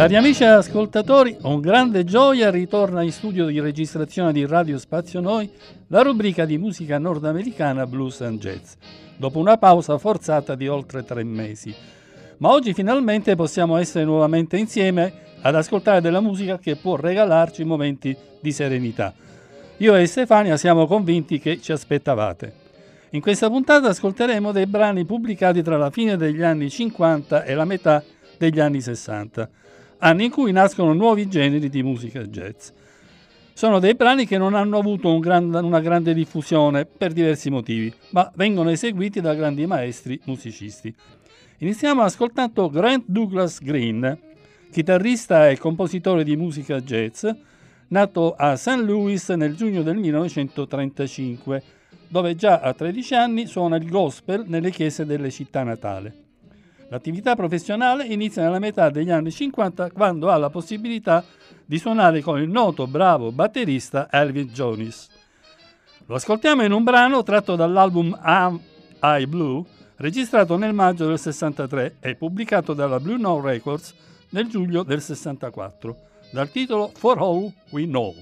Cari amici ascoltatori, con grande gioia ritorna in studio di registrazione di Radio Spazio Noi la rubrica di musica nordamericana Blues and Jazz, dopo una pausa forzata di oltre tre mesi. Ma oggi finalmente possiamo essere nuovamente insieme ad ascoltare della musica che può regalarci momenti di serenità. Io e Stefania siamo convinti che ci aspettavate. In questa puntata ascolteremo dei brani pubblicati tra la fine degli anni 50 e la metà degli anni 60 anni in cui nascono nuovi generi di musica jazz. Sono dei brani che non hanno avuto un gran, una grande diffusione per diversi motivi, ma vengono eseguiti da grandi maestri musicisti. Iniziamo ascoltando Grant Douglas Green, chitarrista e compositore di musica jazz, nato a St. Louis nel giugno del 1935, dove già a 13 anni suona il gospel nelle chiese delle città natali. L'attività professionale inizia nella metà degli anni 50 quando ha la possibilità di suonare con il noto bravo batterista Elvin Jones. Lo ascoltiamo in un brano tratto dall'album Am I Blue, registrato nel maggio del 63 e pubblicato dalla Blue Note Records nel giugno del 64, dal titolo For All We Know.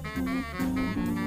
Música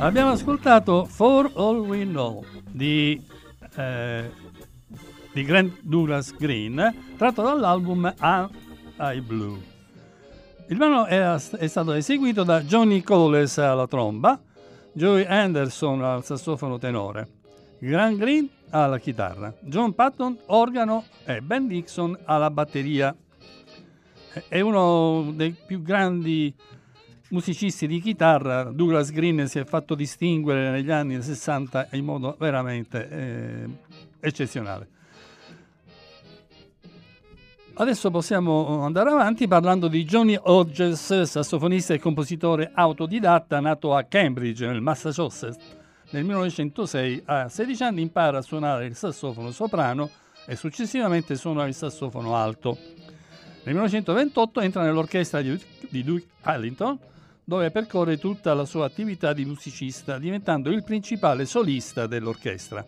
Abbiamo ascoltato For All We Know di, eh, di Grant Douglas Green, tratto dall'album I Blue. Il brano è, è, stato eseguito da Johnny Coles alla tromba, Joey Anderson al sassofono tenore, Grant Green alla chitarra, John Patton organo e Ben Dixon alla batteria. È uno dei più grandi musicisti di chitarra, Douglas Green si è fatto distinguere negli anni 60 in modo veramente eh, eccezionale. Adesso possiamo andare avanti parlando di Johnny Hodges, sassofonista e compositore autodidatta nato a Cambridge, nel Massachusetts. Nel 1906 a 16 anni impara a suonare il sassofono soprano e successivamente suona il sassofono alto. Nel 1928 entra nell'orchestra di Duke Ellington dove percorre tutta la sua attività di musicista, diventando il principale solista dell'orchestra.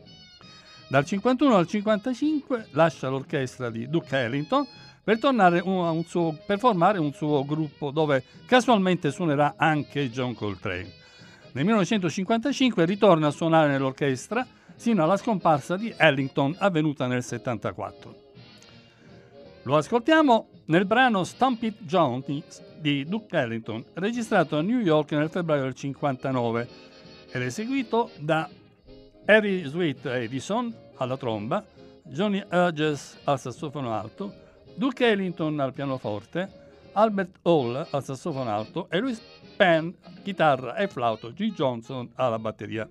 Dal 51 al 55 lascia l'orchestra di Duke Ellington per, un suo, per formare un suo gruppo dove casualmente suonerà anche John Coltrane. Nel 1955 ritorna a suonare nell'orchestra sino alla scomparsa di Ellington avvenuta nel 74. Lo ascoltiamo nel brano Stomp It Jones di Duke Ellington, registrato a New York nel febbraio del 59 ed eseguito da Harry Sweet Edison alla tromba, Johnny Hodges al sassofono alto, Duke Ellington al pianoforte, Albert Hall al sassofono alto e Louis Penn chitarra e flauto, G. Johnson alla batteria.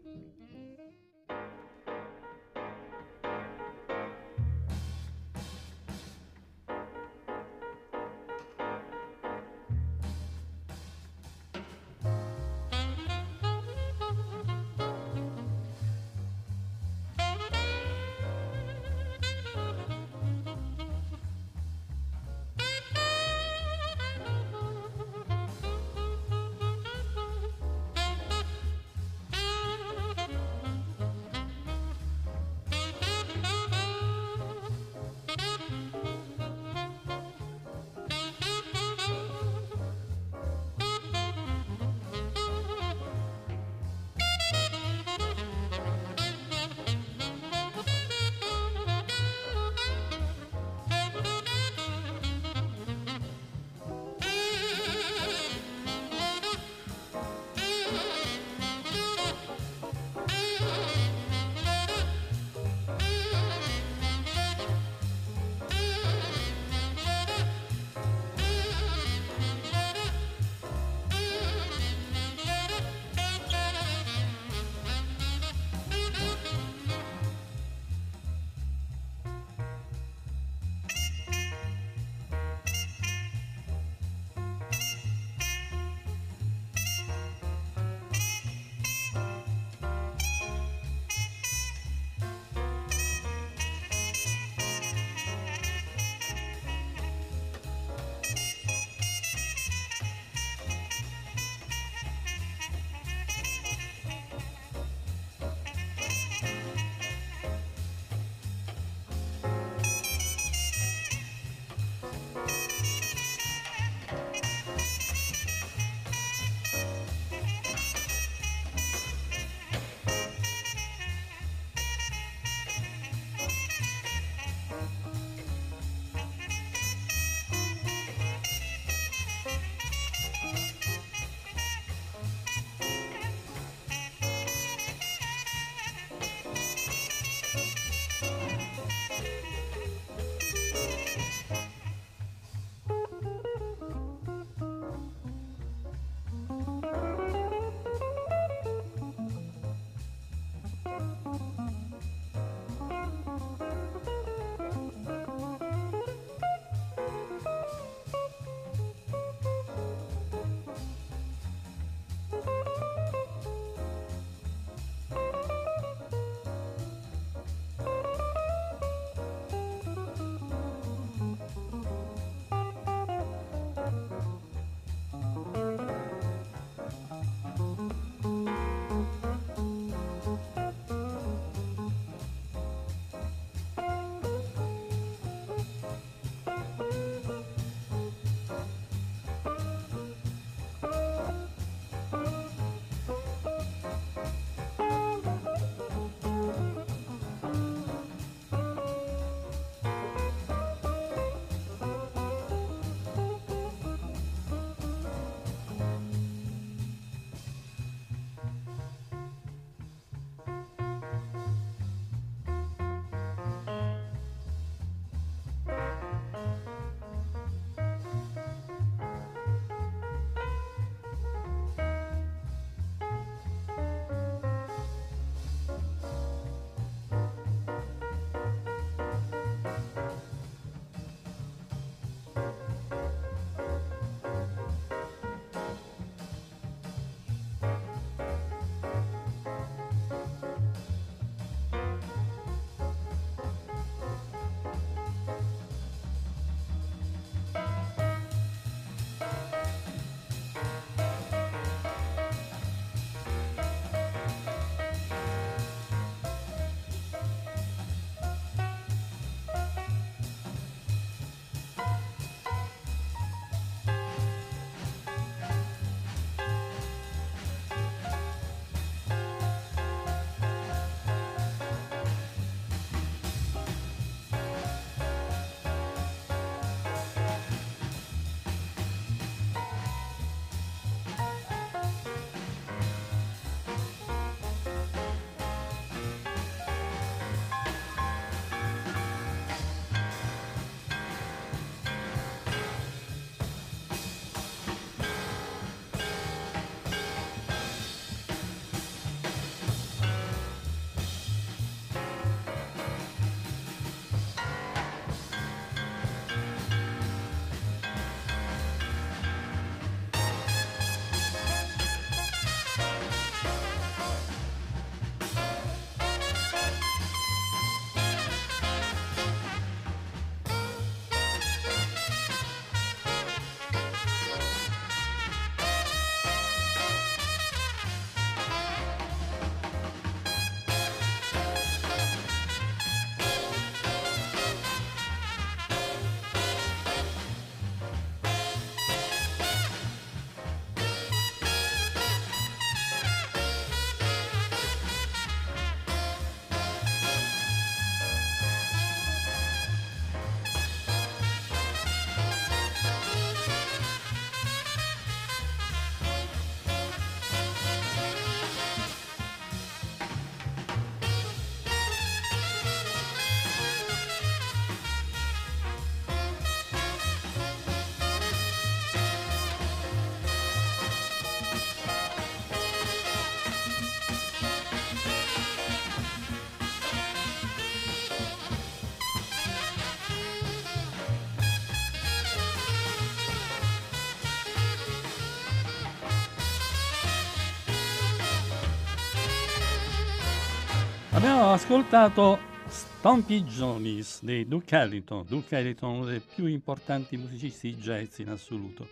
Abbiamo ascoltato Stompy Johnny's di Duke Ellington, Duke Ellington uno dei più importanti musicisti jazz in assoluto,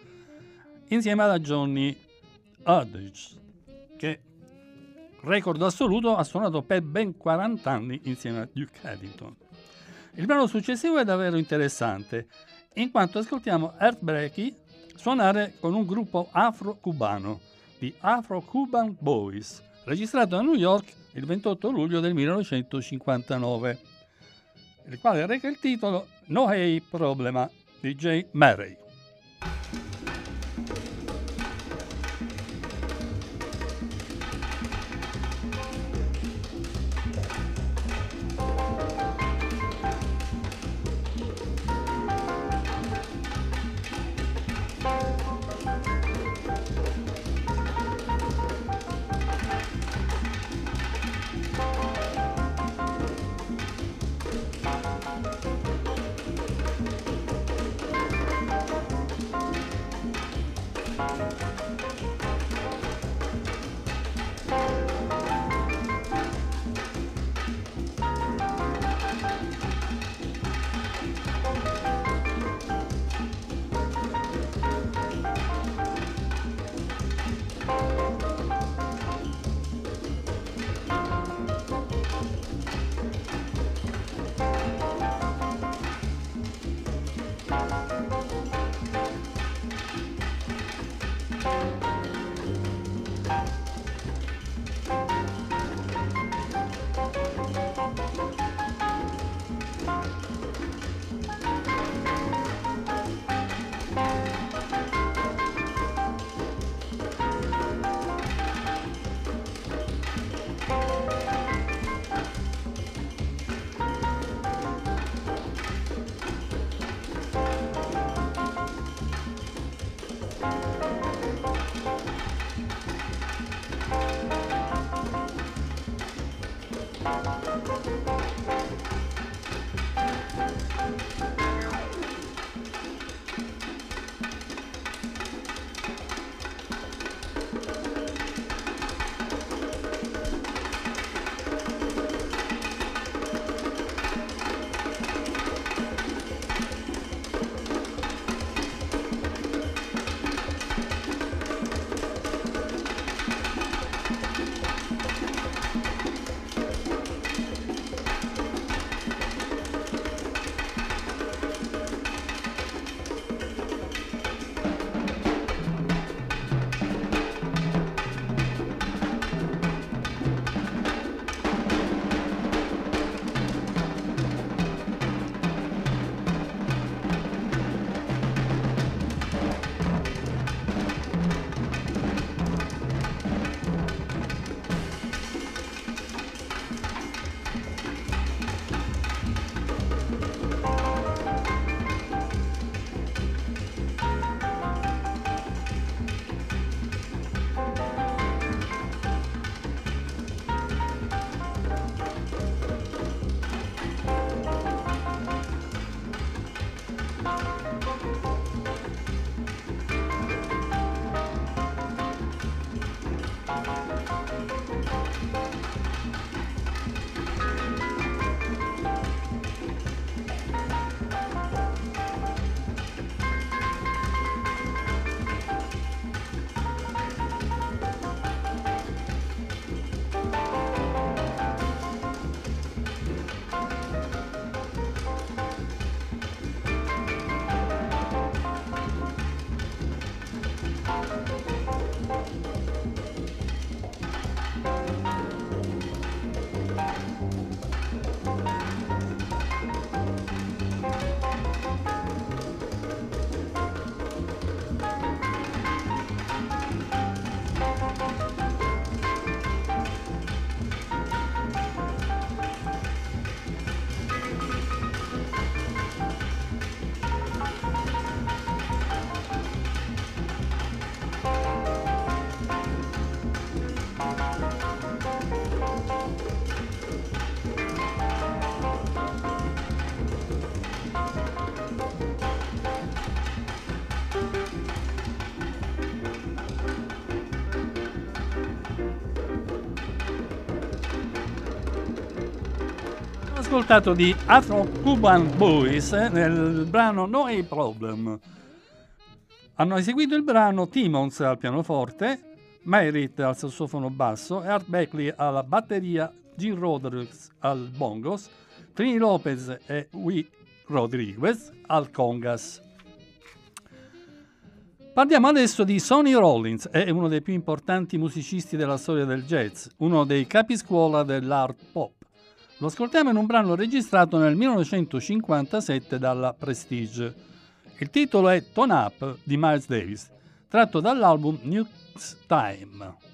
insieme alla Johnny Udge, che record assoluto ha suonato per ben 40 anni insieme a Duke Ellington. Il brano successivo è davvero interessante, in quanto ascoltiamo Earthbreaky suonare con un gruppo afro-cubano, di Afro-Cuban Boys, registrato a New York il 28 luglio del 1959, il quale reca il titolo No Hey Problema di Jay Murray. Ascoltato di Afro Cuban Boys nel brano No A Problem. Hanno eseguito il brano Timons al pianoforte, Merritt al sassofono basso Art Beckley alla batteria, Gene Rodriguez al bongos, Trini Lopez e Wee Rodriguez al congas. Parliamo adesso di Sonny Rollins, è uno dei più importanti musicisti della storia del jazz, uno dei capiscuola dell'art pop. Lo ascoltiamo in un brano registrato nel 1957 dalla Prestige. Il titolo è Tone Up di Miles Davis, tratto dall'album Nukes Time.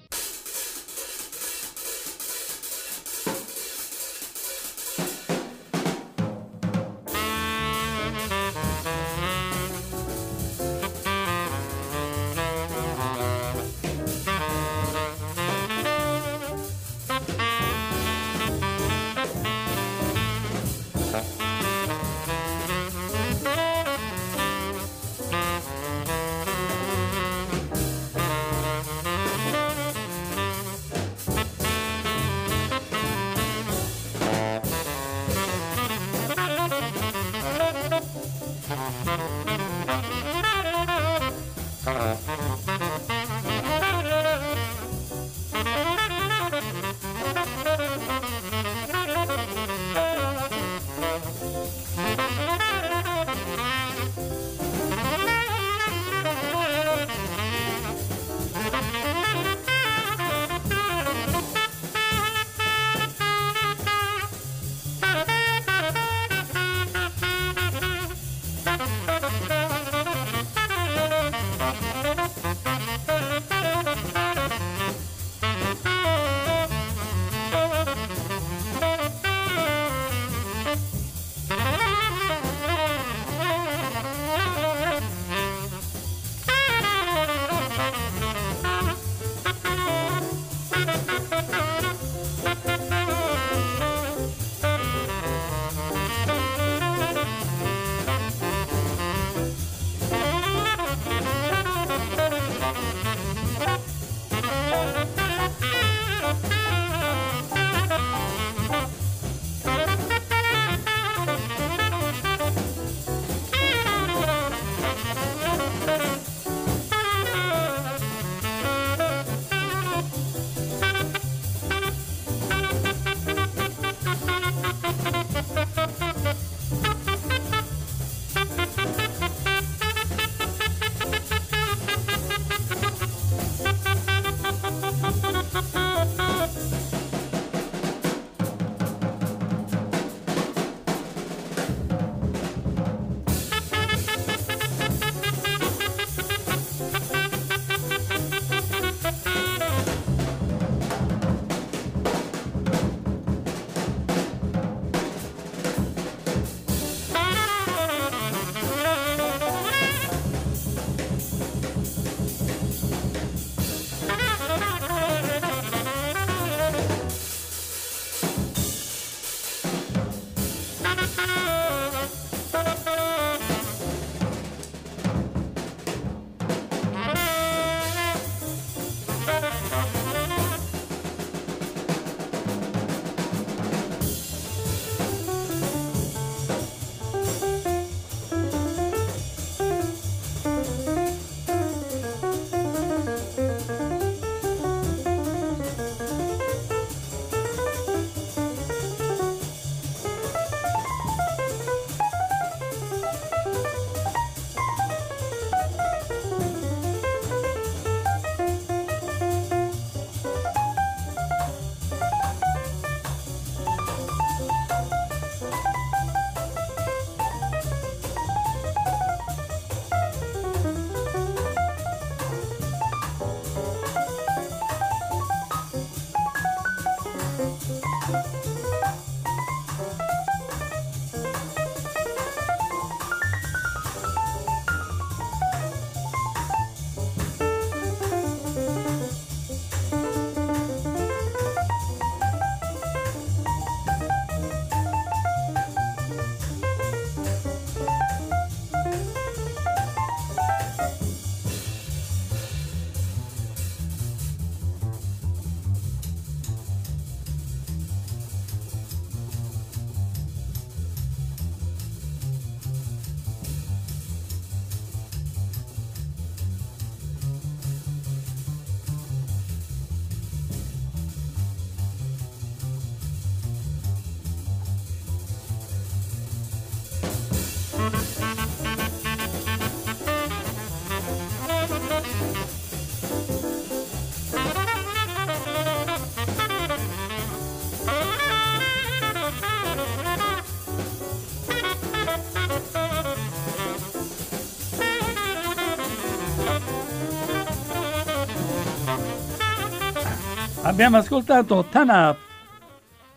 Abbiamo ascoltato Tan Up,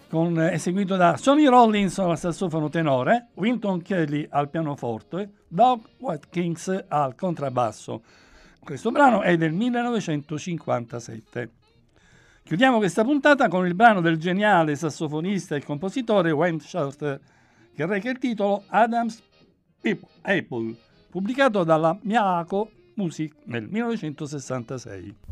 con, eseguito da Sonny Rollins al sassofono tenore, Winton Kelly al pianoforte, Doug Watkins al contrabbasso. Questo brano è del 1957. Chiudiamo questa puntata con il brano del geniale sassofonista e compositore Wayne Shorter, che reca il titolo Adams Apple, pubblicato dalla Miyako Music nel 1966.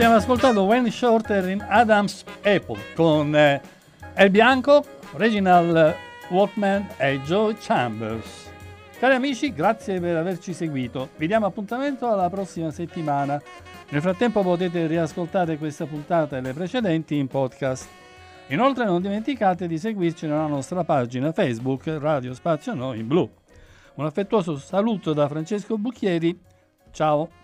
Abbiamo ascoltato Wayne Shorter in Adam's Apple con eh, El Bianco, Reginald Walkman e Joe Chambers. Cari amici, grazie per averci seguito. Vi diamo appuntamento alla prossima settimana. Nel frattempo potete riascoltare questa puntata e le precedenti in podcast. Inoltre non dimenticate di seguirci nella nostra pagina Facebook Radio Spazio Noi in Blu. Un affettuoso saluto da Francesco Bucchieri. Ciao!